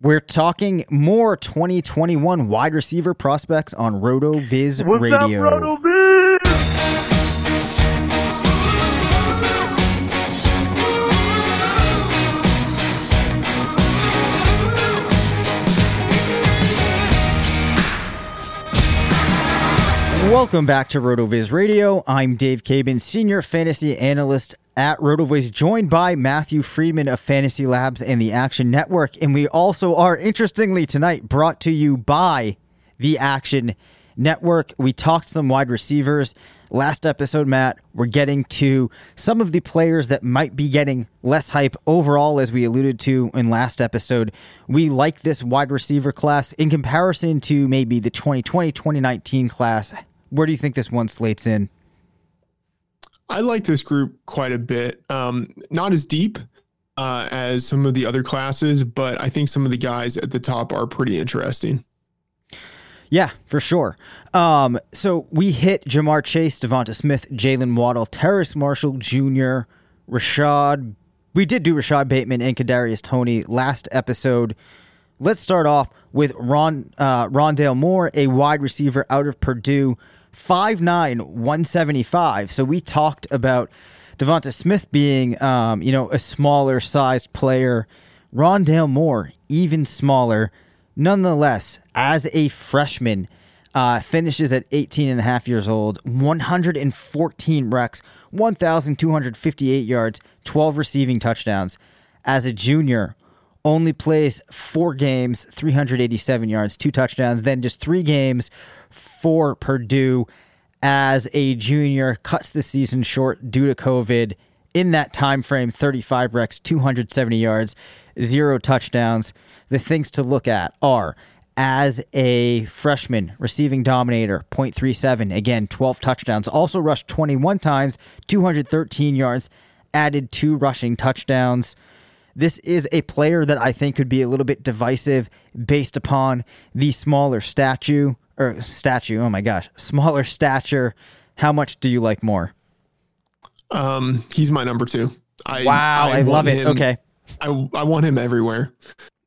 We're talking more 2021 wide receiver prospects on RotoViz What's Radio. up, RotoViz? Welcome back to RotoViz Radio. I'm Dave Caban, Senior Fantasy Analyst at RotoViz, joined by Matthew Freedman of Fantasy Labs and the Action Network. And we also are, interestingly, tonight brought to you by the Action Network. We talked some wide receivers. Last episode, Matt, we're getting to some of the players that might be getting less hype overall, as we alluded to in last episode. We like this wide receiver class in comparison to maybe the 2020 2019 class. Where do you think this one slates in? I like this group quite a bit. Um, not as deep uh, as some of the other classes, but I think some of the guys at the top are pretty interesting. Yeah, for sure. Um, so we hit Ja'Marr Chase, Devonta Smith, Jaylen Waddle, Terrace Marshall Jr., Rashod. We did do Rashod Bateman and Kadarius Toney last episode. Let's start off with Ron uh, Rondale Moore, a wide receiver out of Purdue, 5'9", 175. So we talked about Devonta Smith being, um, you know, a smaller sized player. Rondale Moore, even smaller. Nonetheless, as a freshman, uh, finishes at 18 and a half years old, 114 recs, 1,258 yards, 12 receiving touchdowns. As a junior, only plays four games, 387 yards, two touchdowns, then just three games for Purdue as a junior, cuts the season short due to COVID. In that time frame, 35 recs, 270 yards, zero touchdowns. The things to look at are as a freshman, receiving dominator, 0.37, again, 12 touchdowns. Also rushed 21 times, 213 yards, added two rushing touchdowns. This is a player that I think could be a little bit divisive based upon the smaller statue or statue. Oh my gosh, smaller stature. How much do you like Moore? Um, he's my number two. I, wow, I, want love it. him- Okay. I, I want him everywhere.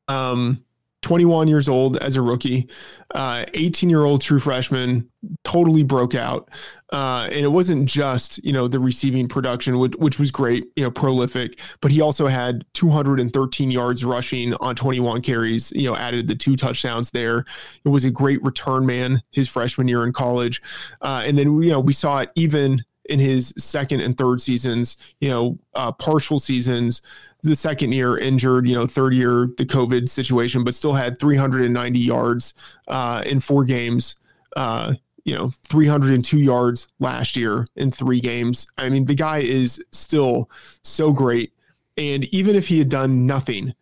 Um, 21 years old as a rookie, uh, 18 year old true freshman, totally broke out. Uh, and it wasn't just, you know, the receiving production, which, which was great, you know, prolific, but he also had 213 yards rushing on 21 carries, you know, added the two touchdowns there. It was a great return man his freshman year in college. Uh, and then, you know, we saw it even in his second and third seasons, you know, uh, partial seasons, the second year injured, you know, third year, the COVID situation, but still had 390 yards uh, in four games, uh, you know, 302 yards last year in three games. I mean, the guy is still so great. And even if he had done nothing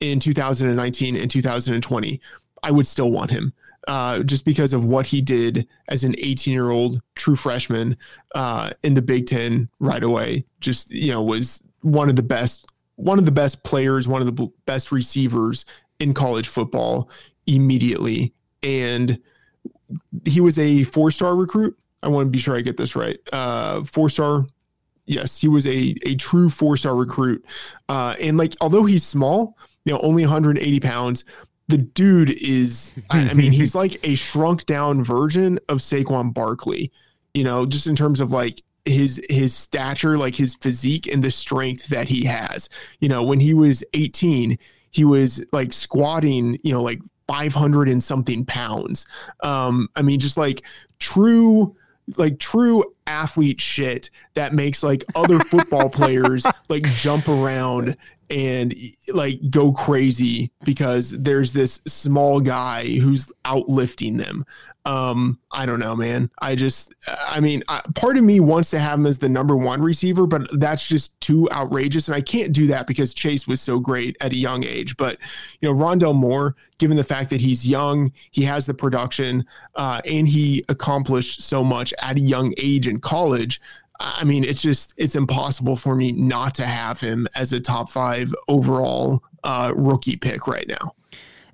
in 2019 and 2020, I would still want him. Uh, just because of what he did as an 18 year old true freshman uh, in the Big Ten right away. Just you know was one of the best, one of the best players, one of the best receivers in college football immediately, and he was a four star recruit. I want to be sure I get this right. Uh, four star. Yes, he was a a true four star recruit, uh, and like although he's small, you know, only 180 pounds, the dude is I, I mean he's like a shrunk down version of Saquon Barkley you know just in terms of like his his stature like his physique and the strength that he has. You know when he was 18 he was like squatting you know like 500 and something pounds. Um i mean just like true like true athlete shit that makes like other football players like jump around and like go crazy because there's this small guy who's outlifting them. Um, I don't know, man. I just, I mean, I, part of me wants to have him as the number one receiver, but that's just too outrageous. And I can't do that because Chase was so great at a young age. But, you know, Rondale Moore, given the fact that he's young, he has the production, uh, and he accomplished so much at a young age in college. I mean, it's just it's impossible for me not to have him as a top five overall uh, rookie pick right now.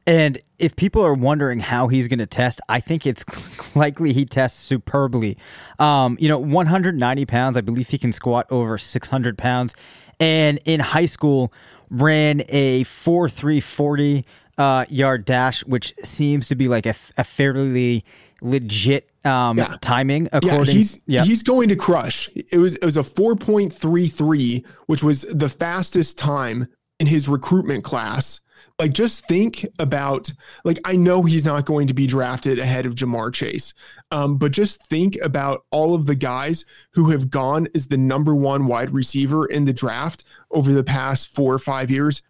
And if people are wondering how he's going to test, I think it's likely he tests superbly. Um, you know, 190 pounds, I believe he can squat over 600 pounds. And in high school, ran a 4 3 40 uh, yard dash, which seems to be like a, a fairly legit um, yeah. timing. According, yeah, he's yep. he's going to crush. It was it was a four point three three, which was the fastest time in his recruitment class. Like, just think about like I know he's not going to be drafted ahead of Ja'Marr Chase, um, but just think about all of the guys who have gone as the number one wide receiver in the draft over the past four or five years.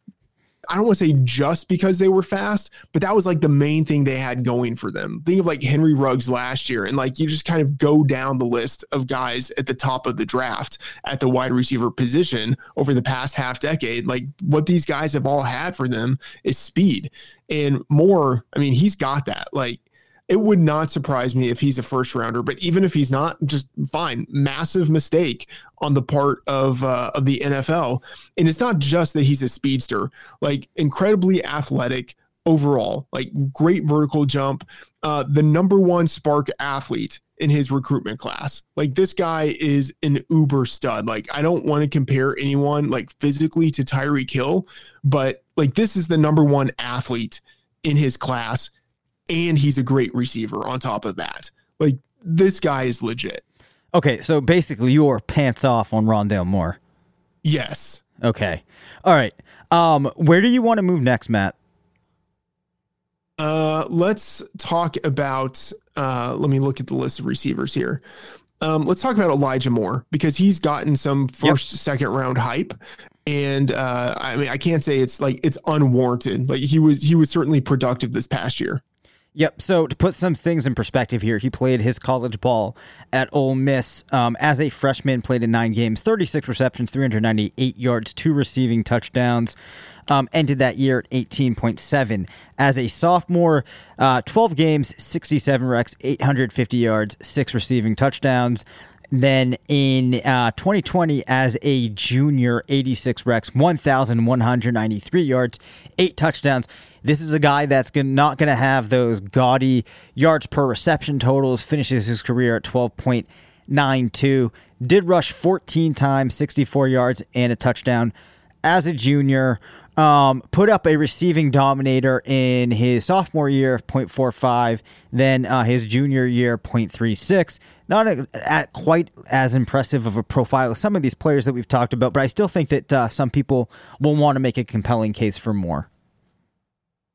I don't want to say just because they were fast, but that was like the main thing they had going for them. Think of like Henry Ruggs last year, and like you just kind of go down the list of guys at the top of the draft at the wide receiver position over the past half decade. Like what these guys have all had for them is speed and more. I mean, he's got that. Like it would not surprise me if he's a first rounder, but even if he's not, just fine. Massive mistake on the part of uh, of the NFL, and it's not just that he's a speedster, like incredibly athletic overall, like great vertical jump, uh, the number one SPARQ athlete in his recruitment class. Like this guy is an uber stud. Like I don't want to compare anyone like physically to Tyreek Hill, but like this is the number one athlete in his class and he's a great receiver on top of that. Like this guy is legit. Okay, so basically you're pants off on Rondale Moore. Yes. Okay. All right. Um, where do you want to move next, Matt? Uh, let's talk about. Uh, let me look at the list of receivers here. Um, let's talk about Elijah Moore because he's gotten some first, yep. second round hype, and uh, I mean I can't say it's like it's unwarranted. Like he was he was certainly productive this past year. Yep. So to put some things in perspective here, he played his college ball at Ole Miss um, as a freshman. Played in nine games, 36 receptions, 398 yards, two receiving touchdowns. Um, ended that year at 18.7. As a sophomore, uh, 12 games, 67 recs, 850 yards, six receiving touchdowns. Then in uh, 2020, as a junior, 86 recs, 1,193 yards, eight touchdowns. This is a guy that's not going to have those gaudy yards per reception totals. Finishes his career at 12.92. Did rush 14 times, 64 yards, and a touchdown as a junior. Um, put up a receiving dominator in his sophomore year, of 0.45, then uh, his junior year, 0.36. Not a, at quite as impressive of a profile as some of these players that we've talked about, but I still think that uh, some people will want to make a compelling case for Moore.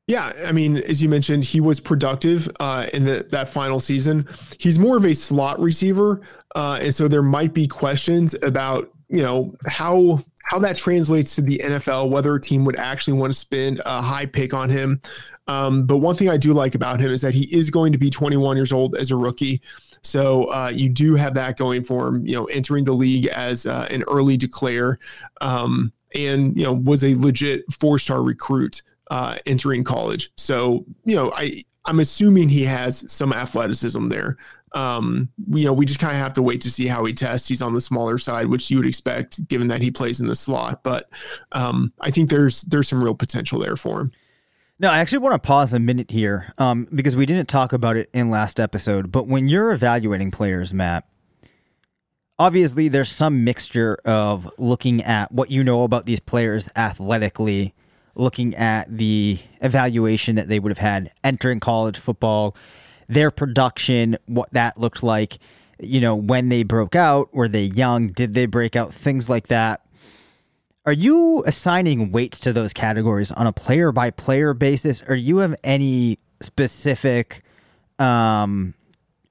Yeah, I mean, as you mentioned, he was productive uh, in the, that final season. He's more of a slot receiver, uh, and so there might be questions about you know how how that translates to the NFL, whether a team would actually want to spend a high pick on him. Um, but one thing I do like about him is that he is going to be 21 years old as a rookie. So uh, you do have that going for him, you know, entering the league as uh, an early declare um, and, you know, was a legit four star recruit uh, entering college. So, you know, I, I'm assuming he has some athleticism there. Um, you know, we just kind of have to wait to see how he tests. He's on the smaller side, which you would expect given that he plays in the slot. But um, I think there's there's some real potential there for him. No, I actually want to pause a minute here um, because we didn't talk about it in last episode. But when you're evaluating players, Matt, obviously there's some mixture of looking at what you know about these players athletically, looking at the evaluation that they would have had entering college football, their production, what that looked like, you know, when they broke out, were they young, did they break out, things like that. Are you assigning weights to those categories on a player by player basis, or do you have any specific um,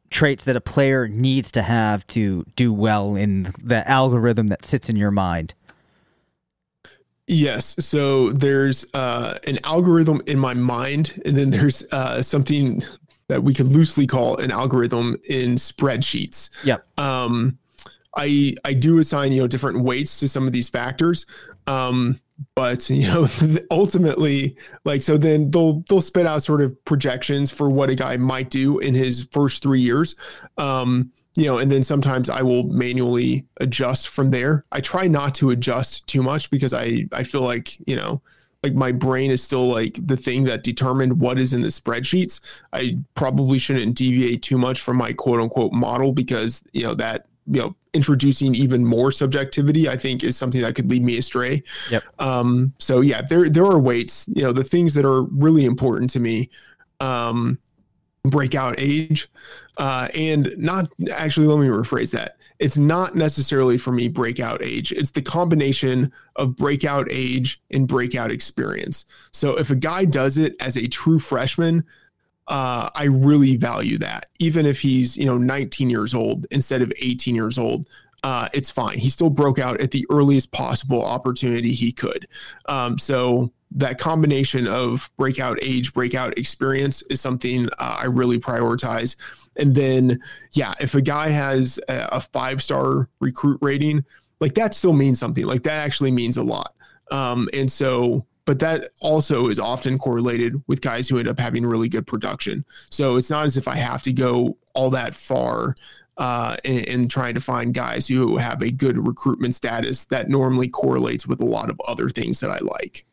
traits that a player needs to have to do well in the algorithm that sits in your mind? Yes. So there's uh, an algorithm in my mind, and then there's uh, something that we could loosely call an algorithm in spreadsheets. Yep. Um, I I do assign you know different weights to some of these factors, um, but you know ultimately like so then they'll they'll spit out sort of projections for what a guy might do in his first three years. Um, you know, and then sometimes I will manually adjust from there. I try not to adjust too much because I I feel like you know like my brain is still like the thing that determined what is in the spreadsheets. I probably shouldn't deviate too much from my quote unquote model because you know that you know introducing even more subjectivity i think is something that could lead me astray. Yep. Um so yeah there there are weights you know the things that are really important to me um breakout age uh and not actually let me rephrase that. It's not necessarily for me breakout age. It's the combination of breakout age and breakout experience. So if a guy does it as a true freshman uh, I really value that. Even if he's, you know, 19 years old instead of 18 years old, uh, it's fine. He still broke out at the earliest possible opportunity he could. Um, so that combination of breakout age, breakout experience is something uh, I really prioritize. And then, yeah, if a guy has a, a five star recruit rating, like that still means something. Like that actually means a lot. Um, and so but that also is often correlated with guys who end up having really good production. So it's not as if I have to go all that far uh, in, in, trying to find guys who have a good recruitment status that normally correlates with a lot of other things that I like.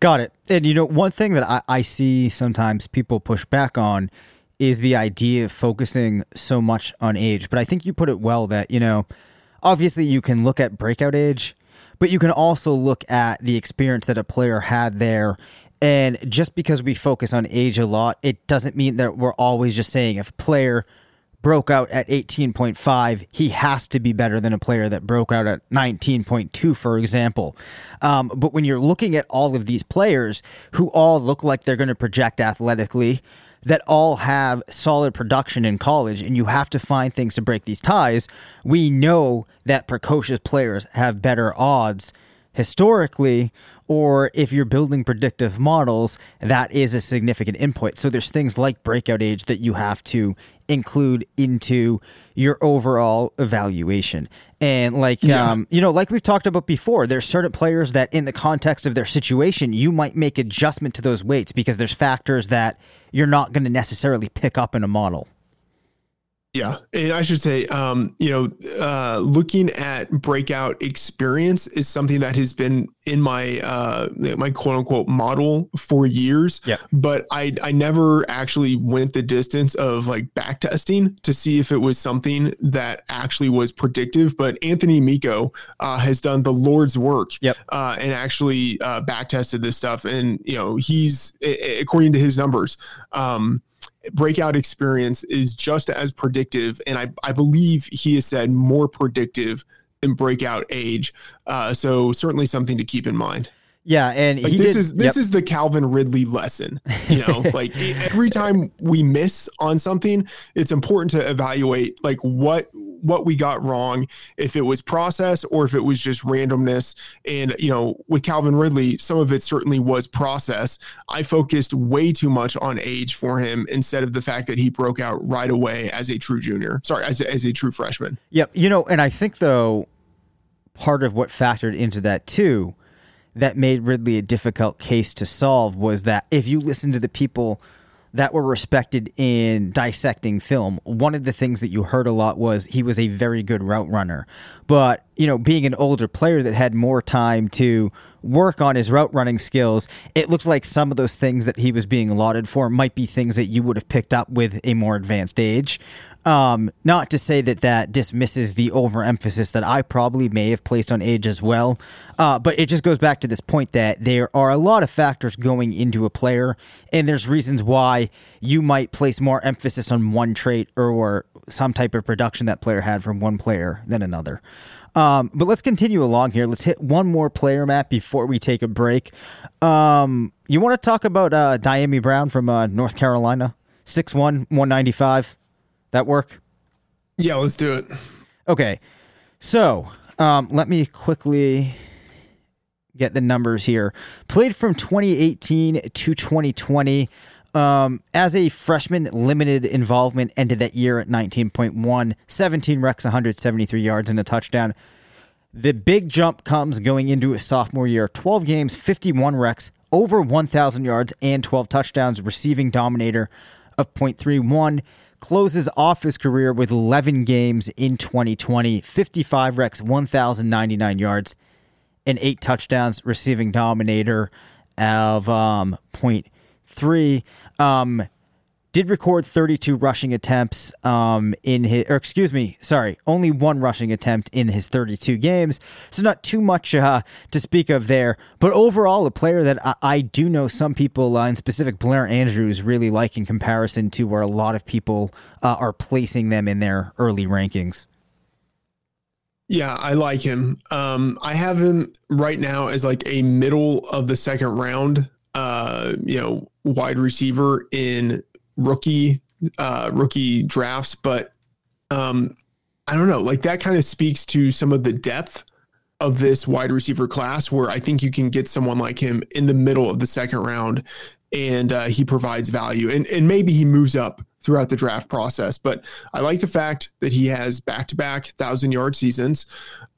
Got it. And you know, one thing that I, I see sometimes people push back on is the idea of focusing so much on age. But I think you put it well that, you know, obviously you can look at breakout age but you can also look at the experience that a player had there. And just because we focus on age a lot, it doesn't mean that we're always just saying if a player broke out at 18.5, he has to be better than a player that broke out at 19.2, for example. Um, but when you're looking at all of these players who all look like they're going to project athletically, that all have solid production in college and you have to find things to break these ties, we know that precocious players have better odds historically or if you're building predictive models, that is a significant input. So there's things like breakout age that you have to include into your overall evaluation. And like yeah. um, you know, like we've talked about before, there's certain players that in the context of their situation, you might make adjustment to those weights because there's factors that you're not going to necessarily pick up in a model. Yeah, and I should say, um, you know, uh, looking at breakout experience is something that has been in my uh, my quote unquote model for years. Yeah, but I I never actually went the distance of like back testing to see if it was something that actually was predictive. But Anthony Amico uh, has done the Lord's work. Yep. Uh, and actually uh, back tested this stuff, and you know, he's according to his numbers. Um, breakout experience is just as predictive, and I, I believe he has said more predictive than breakout age. Uh, so certainly something to keep in mind. Yeah, and like this did, is this yep. is the Calvin Ridley lesson. You know, like every time we miss on something, it's important to evaluate like what what we got wrong, if it was process or if it was just randomness. And, you know, with Calvin Ridley, some of it certainly was process. I focused way too much on age for him instead of the fact that he broke out right away as a true junior. Sorry, as a, as a true freshman. Yep. You know, and I think, though, part of what factored into that, too, that made Ridley a difficult case to solve was that if you listen to the people that were respected in dissecting film, one of the things that you heard a lot was he was a very good route runner. But, you know, being an older player that had more time to work on his route running skills, it looked like some of those things that he was being lauded for might be things that you would have picked up with a more advanced age. Um, not to say that that dismisses the overemphasis that I probably may have placed on age as well, uh, but it just goes back to this point that there are a lot of factors going into a player, and there's reasons why you might place more emphasis on one trait or some type of production that player had from one player than another. Um, but let's continue along here. Let's hit one more player Matt before we take a break. Um, you want to talk about uh, Dyami Brown from uh, North Carolina? 6'1, 195. That work? Yeah, let's do it. Okay. So um, let me quickly get the numbers here. Played from 2018 to 2020. Um, as a freshman, limited involvement ended that year at 19.1, 17 recs, 173 yards, and a touchdown. The big jump comes going into his sophomore year 12 games, 51 recs, over 1,000 yards, and 12 touchdowns, receiving dominator of 0.31 closes off his career with 11 games in 2020, 55 recs, 1,099 yards, and eight touchdowns, receiving dominator of um, 0.3. Um, did record 32 rushing attempts um, in his, or excuse me, sorry, only one rushing attempt in his 32 games. So not too much uh, to speak of there. But overall, a player that I, I do know some people, uh, in specific Blair Andrews, really like in comparison to where a lot of people uh, are placing them in their early rankings. Yeah, I like him. Um, I have him right now as like a middle of the second round, uh, you know, wide receiver in rookie uh, rookie drafts, but um, I don't know. Like that kind of speaks to some of the depth of this wide receiver class, where I think you can get someone like him in the middle of the second round, and uh, he provides value, and and maybe he moves up throughout the draft process. But I like the fact that he has back to back thousand yard seasons.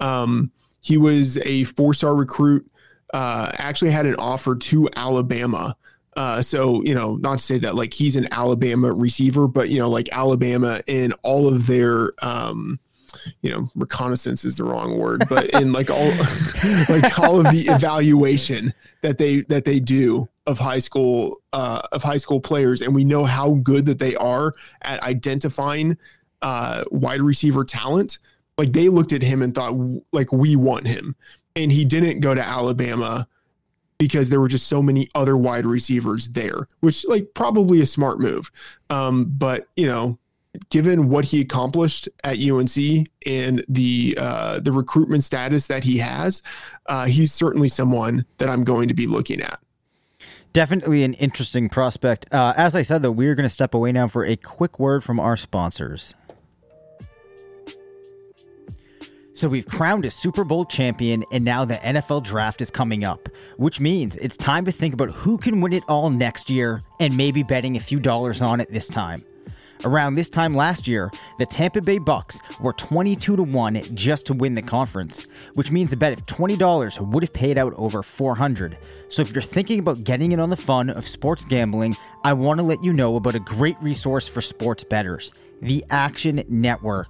Um, he was a four star recruit. Uh, actually had an offer to Alabama uh, so you know, not to say that like he's an Alabama receiver, but you know, like Alabama in all of their um, you know, reconnaissance is the wrong word, but in like all like all of the evaluation that they that they do of high school uh, of high school players, and we know how good that they are at identifying uh, wide receiver talent. Like they looked at him and thought, like we want him, and he didn't go to Alabama because there were just so many other wide receivers there, which like probably a smart move. Um, but you know, given what he accomplished at UNC and the uh, the recruitment status that he has, uh, he's certainly someone that I'm going to be looking at. Definitely an interesting prospect. Uh, as I said, though, we're going to step away now for a quick word from our sponsors. So we've crowned a Super Bowl champion, and now the NFL draft is coming up, which means it's time to think about who can win it all next year and maybe betting a few dollars on it this time. Around this time last year, the Tampa Bay Bucks were 22 to 1 just to win the conference, which means a bet of $20 would have paid out over 400. So if you're thinking about getting in on the fun of sports gambling, I want to let you know about a great resource for sports bettors, the Action Network.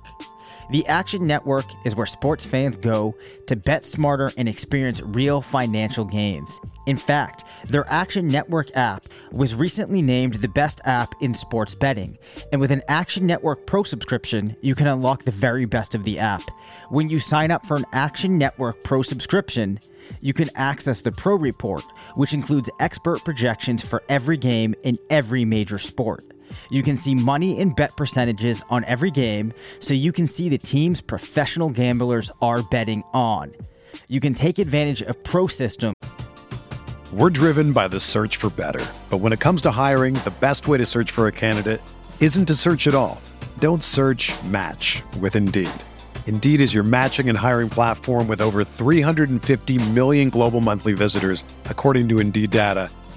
The Action Network is where sports fans go to bet smarter and experience real financial gains. In fact, their Action Network app was recently named the best app in sports betting. And with an Action Network Pro subscription, you can unlock the very best of the app. When you sign up for an Action Network Pro subscription, you can access the Pro Report, which includes expert projections for every game in every major sport. You can see money and bet percentages on every game, so you can see the teams professional gamblers are betting on. You can take advantage of Pro System. We're driven by the search for better. But when it comes to hiring, the best way to search for a candidate isn't to search at all. Don't search match with Indeed. Indeed is your matching and hiring platform with over 350 million global monthly visitors, according to Indeed data,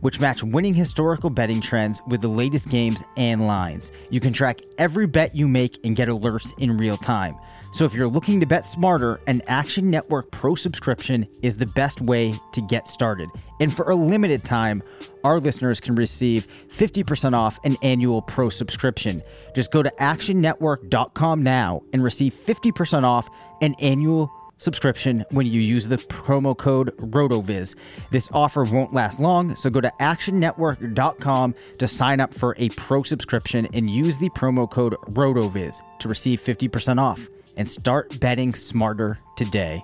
which match winning historical betting trends with the latest games and lines. You can track every bet you make and get alerts in real time. So if you're looking to bet smarter, an Action Network Pro subscription is the best way to get started. And for a limited time, our listeners can receive 50% off an annual pro subscription. Just go to actionnetwork.com now and receive 50% off an annual subscription when you use the promo code RotoViz. This offer won't last long, so go to actionnetwork.com to sign up for a pro subscription and use the promo code RotoViz to receive 50% off and start betting smarter today.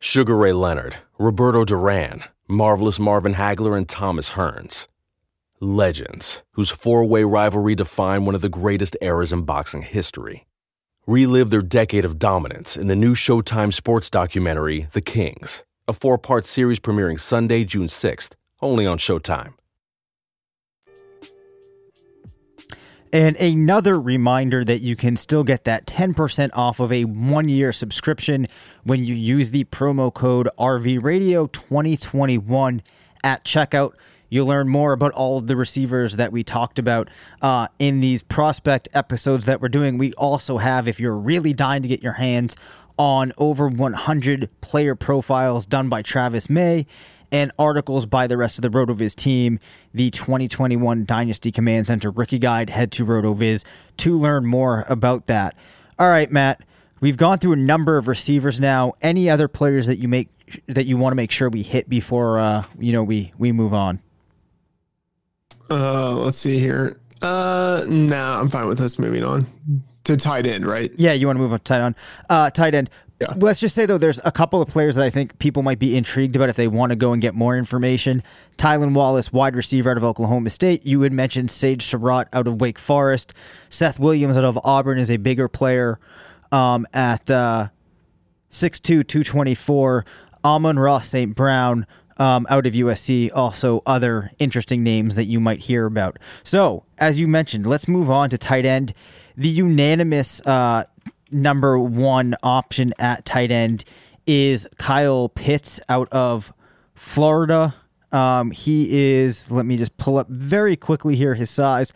Sugar Ray Leonard, Roberto Duran, Marvelous Marvin Hagler, and Thomas Hearns. Legends, whose four way rivalry defined one of the greatest eras in boxing history. Relive their decade of dominance in the new Showtime sports documentary, The Kings, a four part series premiering Sunday, June 6th, only on Showtime. And another reminder that you can still get that 10% off of a one year subscription when you use the promo code RVRadio2021 at checkout. You'll learn more about all of the receivers that we talked about uh, in these prospect episodes that we're doing. We also have, if you're really dying to get your hands on over 100 player profiles done by Travis May and articles by the rest of the RotoViz team, the 2021 Dynasty Command Center Rookie Guide. Head to RotoViz to learn more about that. All right, Matt. We've gone through a number of receivers now. Any other players that you make that you want to make sure we hit before uh, you know we we move on? Uh, let's see here. Uh, nah, I'm fine with us moving on to tight end, right? Yeah, you want to move on to tight end. Uh, tight end. Yeah. Let's just say though, there's a couple of players that I think people might be intrigued about if they want to go and get more information. Tylan Wallace, wide receiver out of Oklahoma State. You had mentioned Sage Surratt out of Wake Forest. Seth Williams out of Auburn is a bigger player um, at uh, 6'2", 224. Amon-Ra St. Brown um, out of USC, also other interesting names that you might hear about. So, as you mentioned, let's move on to tight end. The unanimous uh, number one option at tight end is Kyle Pitts out of Florida. Um, he is, let me just pull up very quickly here his size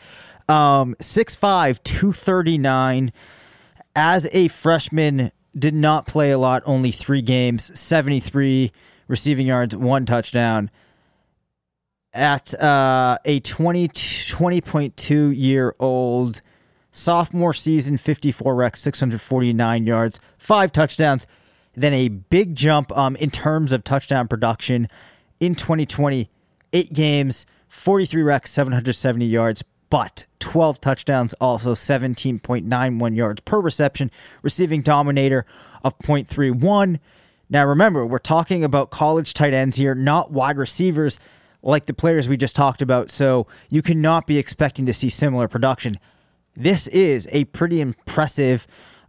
um, 6'5, 239. As a freshman, did not play a lot, only three games, 73 receiving yards, one touchdown. At uh, a 20, 20.2 year old sophomore season, 54 recs, 649 yards, five touchdowns. Then a big jump um, in terms of touchdown production in 2020, eight games, 43 recs, 770 yards, but 12 touchdowns, also 17.91 yards per reception, receiving dominator of 0.31. Now, remember, we're talking about college tight ends here, not wide receivers like the players we just talked about. So you cannot be expecting to see similar production. This is a pretty impressive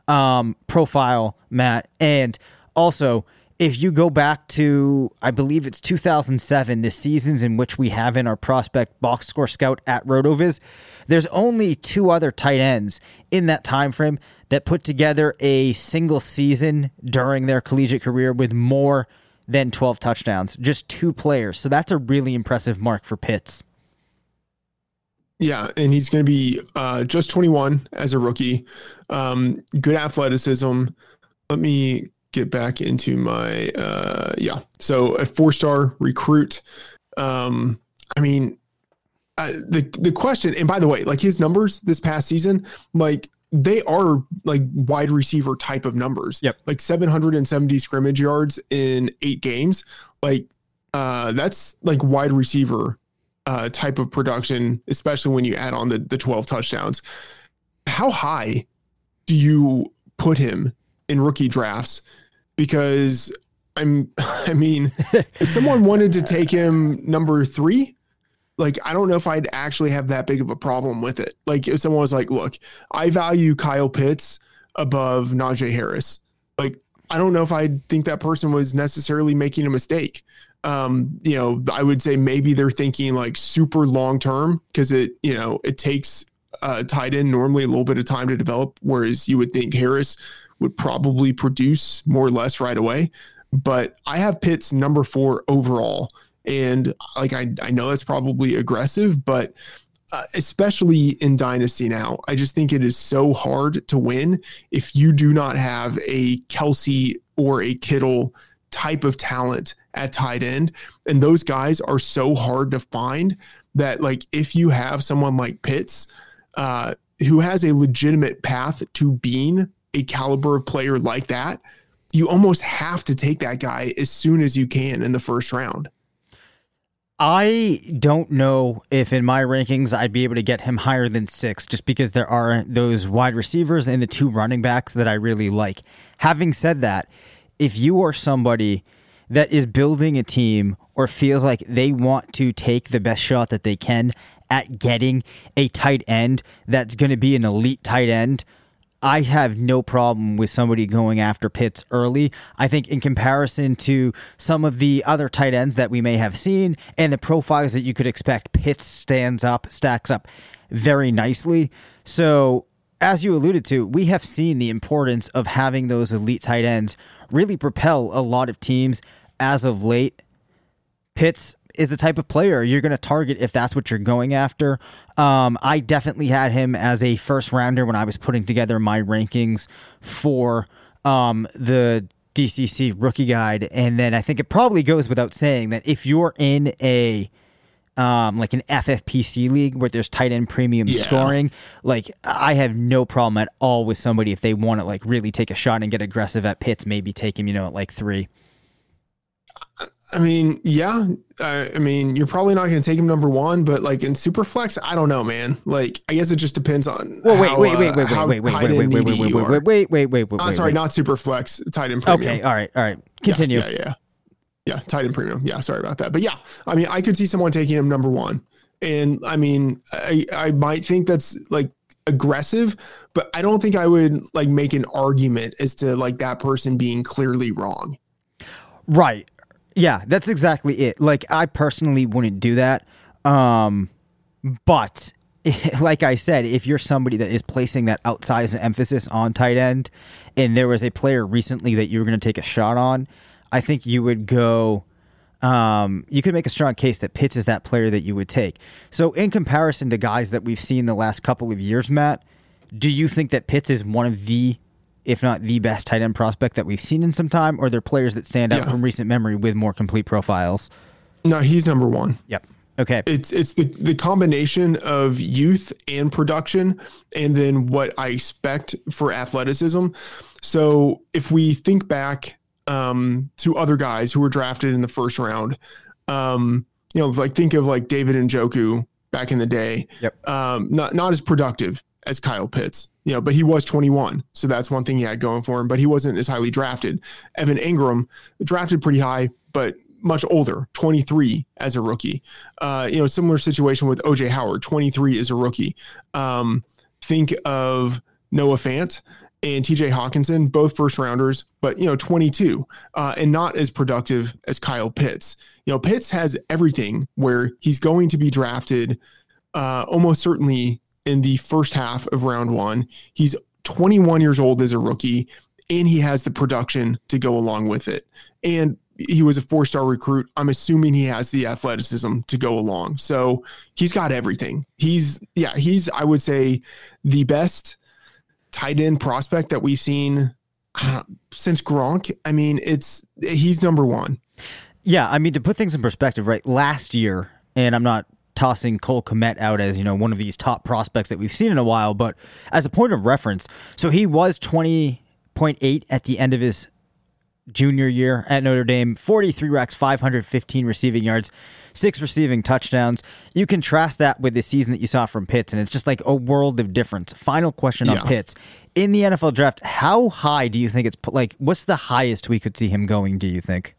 um, profile, Matt. And also, if you go back to, I believe it's 2007, the seasons in which we have in our prospect box score scout at Rotoviz, there's only two other tight ends in that time frame that put together a single season during their collegiate career with more than 12 touchdowns. Just two players. So that's a really impressive mark for Pitts. Yeah, and he's going to be uh, just 21 as a rookie. Um, good athleticism. Let me get back into my uh yeah. So a four star recruit. Um, I mean, uh, the the question, and by the way, like his numbers this past season, like they are like wide receiver type of numbers. Yep. Like 770 scrimmage yards in eight games. Like uh that's like wide receiver uh type of production, especially when you add on the the 12 touchdowns. How high do you put him in rookie drafts? Because I'm I mean, if someone wanted to take him number three, like I don't know if I'd actually have that big of a problem with it. Like if someone was like, "Look, I value Kyle Pitts above Najee Harris," like I don't know if I think that person was necessarily making a mistake. Um, you know, I would say maybe they're thinking like super long term because it, you know, it takes uh, tight end normally a little bit of time to develop, whereas you would think Harris would probably produce more or less right away. But I have Pitts number four overall and like I, I know that's probably aggressive, but uh, especially in Dynasty now, I just think it is so hard to win if you do not have a Kelce or a Kittle type of talent at tight end. And those guys are so hard to find that, like, if you have someone like Pitts, uh, who has a legitimate path to being a caliber of player like that, you almost have to take that guy as soon as you can in the first round. I don't know if in my rankings I'd be able to get him higher than six just because there are those wide receivers and the two running backs that I really like. Having said that, if you are somebody that is building a team or feels like they want to take the best shot that they can at getting a tight end that's going to be an elite tight end, I have no problem with somebody going after Pitts early. I think, in comparison to some of the other tight ends that we may have seen and the profiles that you could expect, Pitts stands up, stacks up very nicely. So, as you alluded to, we have seen the importance of having those elite tight ends really propel a lot of teams as of late. Pitts is the type of player you're going to target if that's what you're going after. Um, I definitely had him as a first rounder when I was putting together my rankings for um, the DCC rookie guide. And then I think it probably goes without saying that if you're in a um, like an FFPC league where there's tight end premium yeah. scoring, like I have no problem at all with somebody if they want to like really take a shot and get aggressive at Pitts, maybe take him, you know, at like three. I mean, yeah. Uh, I mean, you're probably not going to take him number one, but like in Superflex, I don't know, man. Like, I guess it just depends on. Well, wait, how, wait, wait, wait, uh, wait, wait, wait, wait, wait, wait, wait, wait, wait, wait, wait, wait, wait. I'm sorry, not Superflex, tight end premium. Okay, all right, all right. Continue. Yeah, yeah, yeah. Yeah, tight end premium. Yeah, sorry about that, but yeah, I mean, I could see someone taking him number one, and I mean, I I might think that's like aggressive, but I don't think I would like make an argument as to like that person being clearly wrong. Right. Yeah, that's exactly it. Like I personally wouldn't do that. Um, but like I said, if you're somebody that is placing that outsized emphasis on tight end, and there was a player recently that you were going to take a shot on, I think you would go. Um, you could make a strong case that Pitts is that player that you would take. So, in comparison to guys that we've seen the last couple of years, Matt, do you think that Pitts is one of the if not the best tight end prospect that we've seen in some time, or they're players that stand out yeah. from recent memory with more complete profiles? No, he's number one. Yep. Okay. It's it's the the combination of youth and production, and then what I expect for athleticism. So if we think back um, to other guys who were drafted in the first round, um, you know, like think of like David Njoku back in the day. Yep. Um, not not as productive as Kyle Pitts you know, but he was 21. So that's one thing he had going for him, but he wasn't as highly drafted. Evan Engram drafted pretty high, but much older, 23 as a rookie. Uh, you know, similar situation with OJ Howard, 23 as a rookie. Um, think of Noah Fant and TJ Hockenson, both first rounders, but you know, 22, uh, and not as productive as Kyle Pitts. You know, Pitts has everything where he's going to be drafted uh, almost certainly in the first half of round one. He's 21 years old as a rookie, and he has the production to go along with it. And he was a four star recruit. I'm assuming he has the athleticism to go along. So he's got everything. He's, yeah, he's, I would say, the best tight end prospect that we've seen uh, since Gronk, I mean, it's he's number one. Yeah, I mean to put things in perspective, right? Last year, and I'm not tossing Cole Kmet out as you know one of these top prospects that we've seen in a while, but as a point of reference, so he was 20.8 at the end of his junior year at Notre Dame, 43 racks, 515 receiving yards, six receiving touchdowns. You contrast that with the season that you saw from Pitts, and it's just like a world of difference. Final question on Yeah. Pitts. In the NFL draft, how high do you think it's like what's the highest we could see him going, do you think?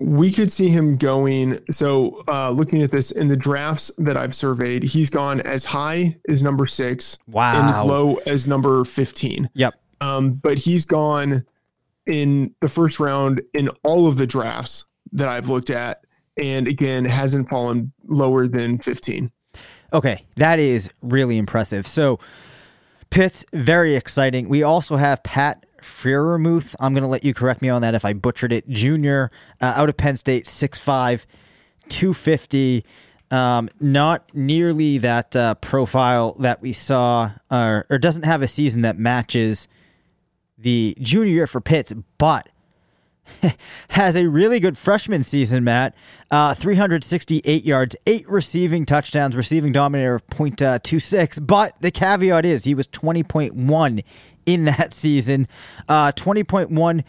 We could see him going. So, uh, looking at this in the drafts that I've surveyed, he's gone as high as number six wow, and as low as number 15. Yep. Um, but he's gone in the first round in all of the drafts that I've looked at. And again, hasn't fallen lower than 15. Okay, that is really impressive. So, Pitts, very exciting. We also have Pat Freiermuth. I'm going to let you correct me on that if I butchered it. Junior, uh, out of Penn State, 6'5, 250. Um, not nearly that uh, profile that we saw, uh, or doesn't have a season that matches the junior year for Pitts, but has a really good freshman season, Matt. Uh, 368 yards, eight receiving touchdowns, receiving dominator of .26. But the caveat is he was 20.1 in that season. Uh, 20.1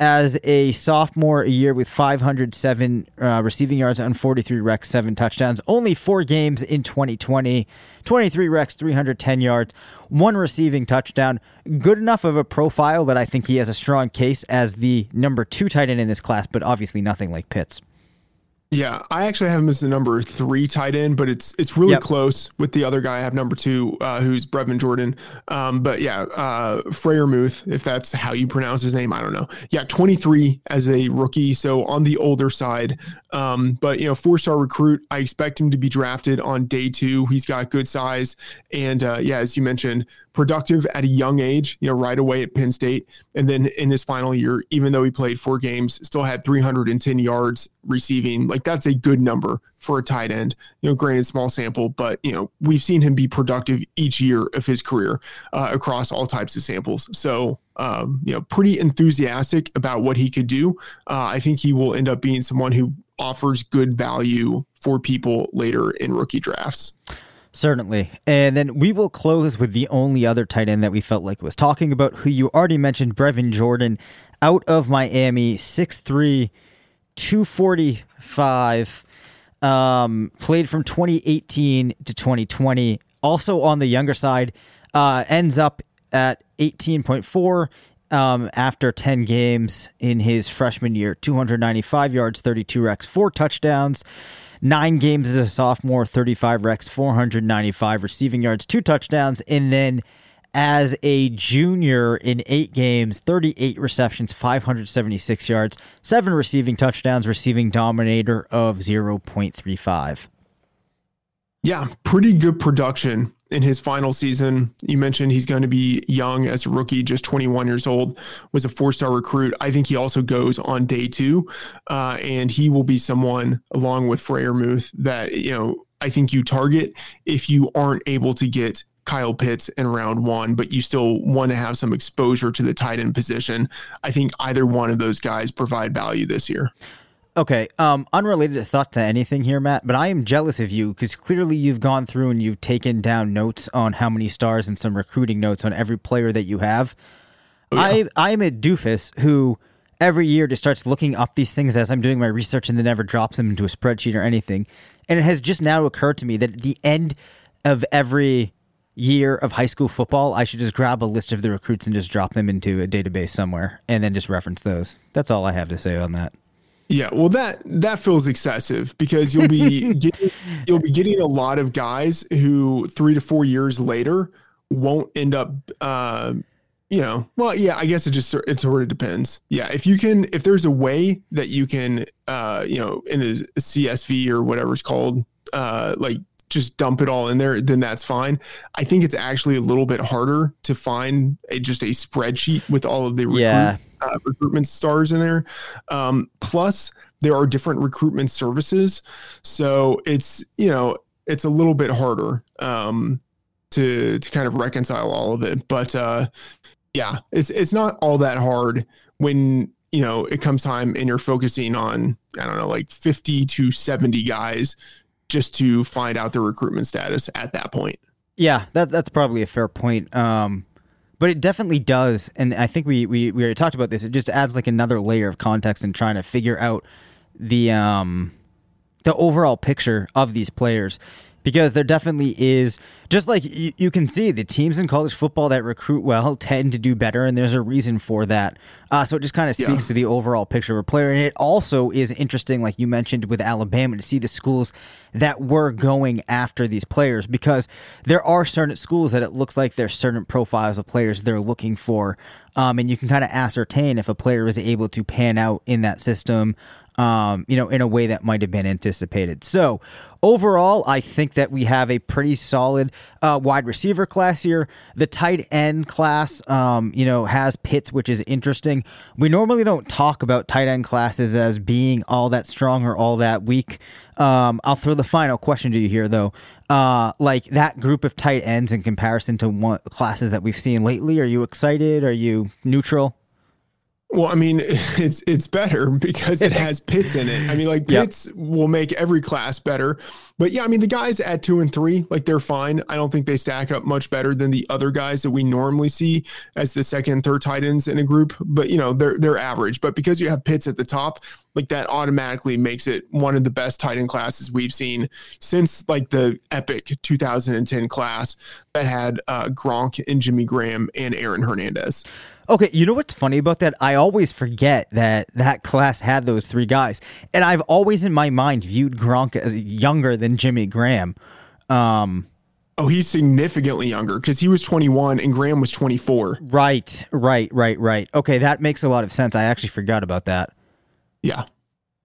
as a sophomore a year with 507 uh, receiving yards on 43 recs, seven touchdowns. Only four games in 2020. 23 recs, 310 yards, one receiving touchdown. Good enough of a profile that I think he has a strong case as the number two tight end in this class, but obviously nothing like Pitts. Yeah, I actually have him as the number three tight end, but it's it's really Yep. close with the other guy. I have number two, uh, who's Brevin Jordan. Um, but yeah, uh, Freiermuth, if that's how you pronounce his name, I don't know. Yeah, 23 as a rookie, so on the older side. Um, but you know, four star recruit. I expect him to be drafted on day two. He's got good size, and uh, yeah, as you mentioned, productive at a young age. You know, right away at Penn State, and then in his final year, even though he played four games, still had 310 yards receiving. Like that's a good number for a tight end. You know, granted small sample, but you know we've seen him be productive each year of his career uh, across all types of samples. So um, you know, pretty enthusiastic about what he could do. Uh, I think he will end up being someone who offers good value for people later in rookie drafts. Certainly. And then we will close with the only other tight end that we felt like was talking about, who you already mentioned, Brevin Jordan, out of Miami, 6'3, 245. Um, played from 2018 to 2020. Also on the younger side, uh, ends up at 18.4 um, after 10 games in his freshman year. 295 yards, 32 recs, four touchdowns. Nine games as a sophomore, 35 recs, 495 receiving yards, two touchdowns. And then as a junior in eight games, 38 receptions, 576 yards, seven receiving touchdowns, receiving dominator of 0.35. Yeah, pretty good production in his final season. You mentioned he's going to be young as a rookie, just 21 years old, was a four star recruit. I think he also goes on day two, uh, and he will be someone along with Freiermuth that, you know, I think you target if you aren't able to get Kyle Pitts in round one, but you still want to have some exposure to the tight end position. I think either one of those guys provide value this year. Okay, um, unrelated thought to anything here, Matt, but I am jealous of you because clearly you've gone through and you've taken down notes on how many stars and some recruiting notes on every player that you have. I I'm a doofus who every year just starts looking up these things as I'm doing my research and then never drops them into a spreadsheet or anything. And it has just now occurred to me that at the end of every year of high school football, I should just grab a list of the recruits and just drop them into a database somewhere and then just reference those. That's all I have to say on that. Yeah, well, that that feels excessive because you'll be getting, you'll be getting a lot of guys who three to four years later won't end up. Uh, you know, well, yeah, I guess it just it sort of depends. Yeah, if you can, if there's a way that you can, uh, you know, in a CSV or whatever it's called, uh, like just dump it all in there, then that's fine. I think it's actually a little bit harder to find a, just a spreadsheet with all of the recruit, Yeah. Uh, recruitment stars in there. Um, plus, there are different recruitment services, so it's you know it's a little bit harder um, to to kind of reconcile all of it. But uh, Yeah, it's it's not all that hard when you know it comes time and you're focusing on I don't know like 50 to 70 guys just to find out their recruitment status at that point. Yeah, that that's probably a fair point. Um, but it definitely does, and I think we we we already talked about this. It just adds like another layer of context in trying to figure out the um the overall picture of these players because there definitely is just like you, you, can see the teams in college football that recruit well tend to do better and there's a reason for that uh, so it just kind of speaks yeah. to the overall picture of a player and it also is interesting like you mentioned with alabama to see the schools that were going after these players because there are certain schools that it looks like there's certain profiles of players they're looking for um, and you can kind of ascertain if a player is able to pan out in that system um, you know, in a way that might have been anticipated. So, overall, I think that we have a pretty solid uh, wide receiver class here. The tight end class, um, you know, has Pitts, which is interesting. We normally don't talk about tight end classes as being all that strong or all that weak. Um, I'll throw the final question to you here, though. Uh, like that group of tight ends in comparison to one, classes that we've seen lately, are you excited? Are you neutral? Well, I mean, it's it's better because it has Pitts in it. I mean, like Pitts yep. will make every class better. But yeah, I mean, the guys at two and three, like they're fine. I don't think they stack up much better than the other guys that we normally see as the second and third tight ends in a group. But you know, they're they're average. But because you have Pitts at the top, like that automatically makes it one of the best tight end classes we've seen since like the epic 2010 class that had uh, Gronk and Jimmy Graham and Aaron Hernandez. Okay, you know what's funny about that? I always forget that that class had those three guys, and I've always in my mind viewed Gronk as younger than Jimmy Graham. Um, oh, he's significantly younger because he was 21 and Graham was 24. Right, right, right, right. Okay, that makes a lot of sense. I actually forgot about that. Yeah.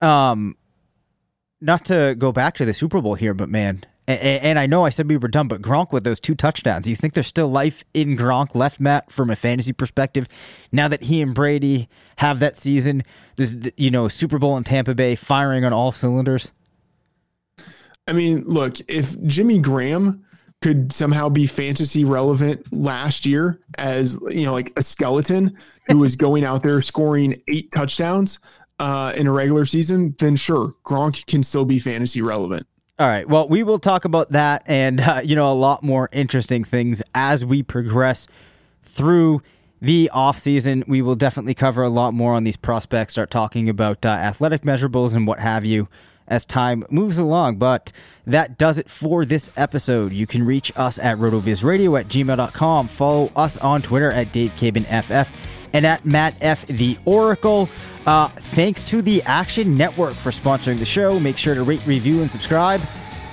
Um, not to go back to the Super Bowl here, but man, and, and, I know I said we were done, but Gronk with those two touchdowns, you think there's still life in Gronk left, Matt, from a fantasy perspective? Now that he and Brady have that season, there's you know Super Bowl in Tampa Bay, firing on all cylinders. I mean, look, if Jimmy Graham could somehow be fantasy relevant last year as you know, like a skeleton who was going out there scoring eight touchdowns uh, in a regular season, then sure, Gronk can still be fantasy relevant. All right. Well, we will talk about that and uh, you know a lot more interesting things as we progress through the offseason. We will definitely cover a lot more on these prospects, start talking about uh, athletic measurables and what have you as time moves along. But that does it for this episode. You can reach us at rotovizradio at gmail.com. Follow us on Twitter at DaveCabanFF and at Matt F. The Oracle. Uh, thanks to the Action Network for sponsoring the show. Make sure to rate, review, and subscribe.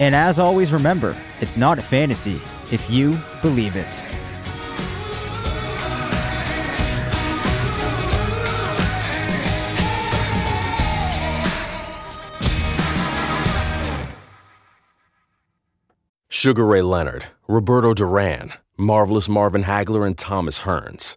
And as always, remember it's not a fantasy if you believe it. Sugar Ray Leonard, Roberto Duran, Marvelous Marvin Hagler, and Thomas Hearns